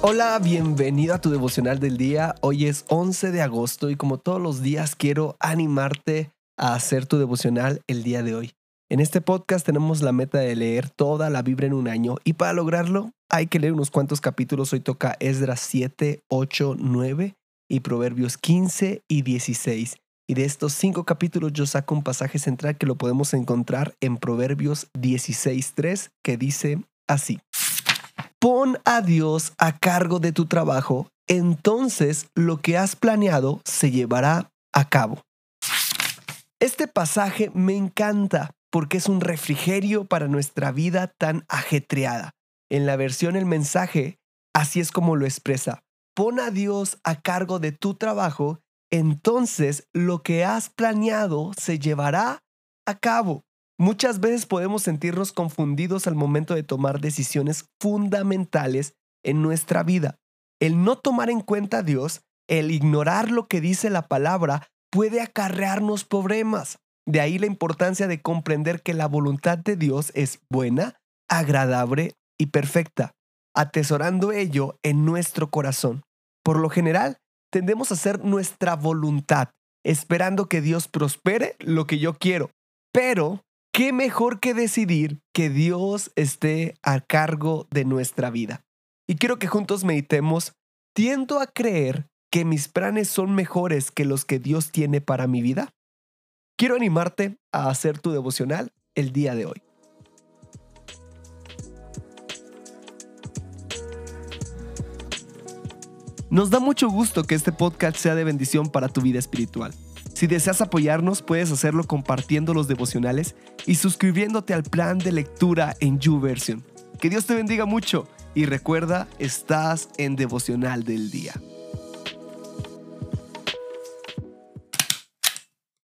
Hola, bienvenido a tu devocional del día. Hoy es 11 de agosto y como todos los días quiero animarte a hacer tu devocional el día de hoy. En este podcast tenemos la meta de leer toda la Biblia en un año y para lograrlo hay que leer unos cuantos capítulos. Hoy toca Esdras 7, 8, 9 y Proverbios 15 y 16. Y de estos cinco capítulos yo saco un pasaje central que lo podemos encontrar en Proverbios 16, 3 que dice así. Pon a Dios a cargo de tu trabajo, entonces lo que has planeado se llevará a cabo. Este pasaje me encanta porque es un refrigerio para nuestra vida tan ajetreada. En la versión El mensaje, así es como lo expresa. Pon a Dios a cargo de tu trabajo, entonces lo que has planeado se llevará a cabo. Muchas veces podemos sentirnos confundidos al momento de tomar decisiones fundamentales en nuestra vida. El no tomar en cuenta a Dios, el ignorar lo que dice la palabra, puede acarrearnos problemas. De ahí la importancia de comprender que la voluntad de Dios es buena, agradable y perfecta, atesorando ello en nuestro corazón. Por lo general, tendemos a hacer nuestra voluntad, esperando que Dios prospere lo que yo quiero. Pero ¿qué mejor que decidir que Dios esté a cargo de nuestra vida? Y quiero que juntos meditemos, tiendo a creer que mis planes son mejores que los que Dios tiene para mi vida. Quiero animarte a hacer tu devocional el día de hoy. Nos da mucho gusto que este podcast sea de bendición para tu vida espiritual. Si deseas apoyarnos, puedes hacerlo compartiendo los devocionales y suscribiéndote al plan de lectura en YouVersion. Que Dios te bendiga mucho y recuerda, estás en devocional del día.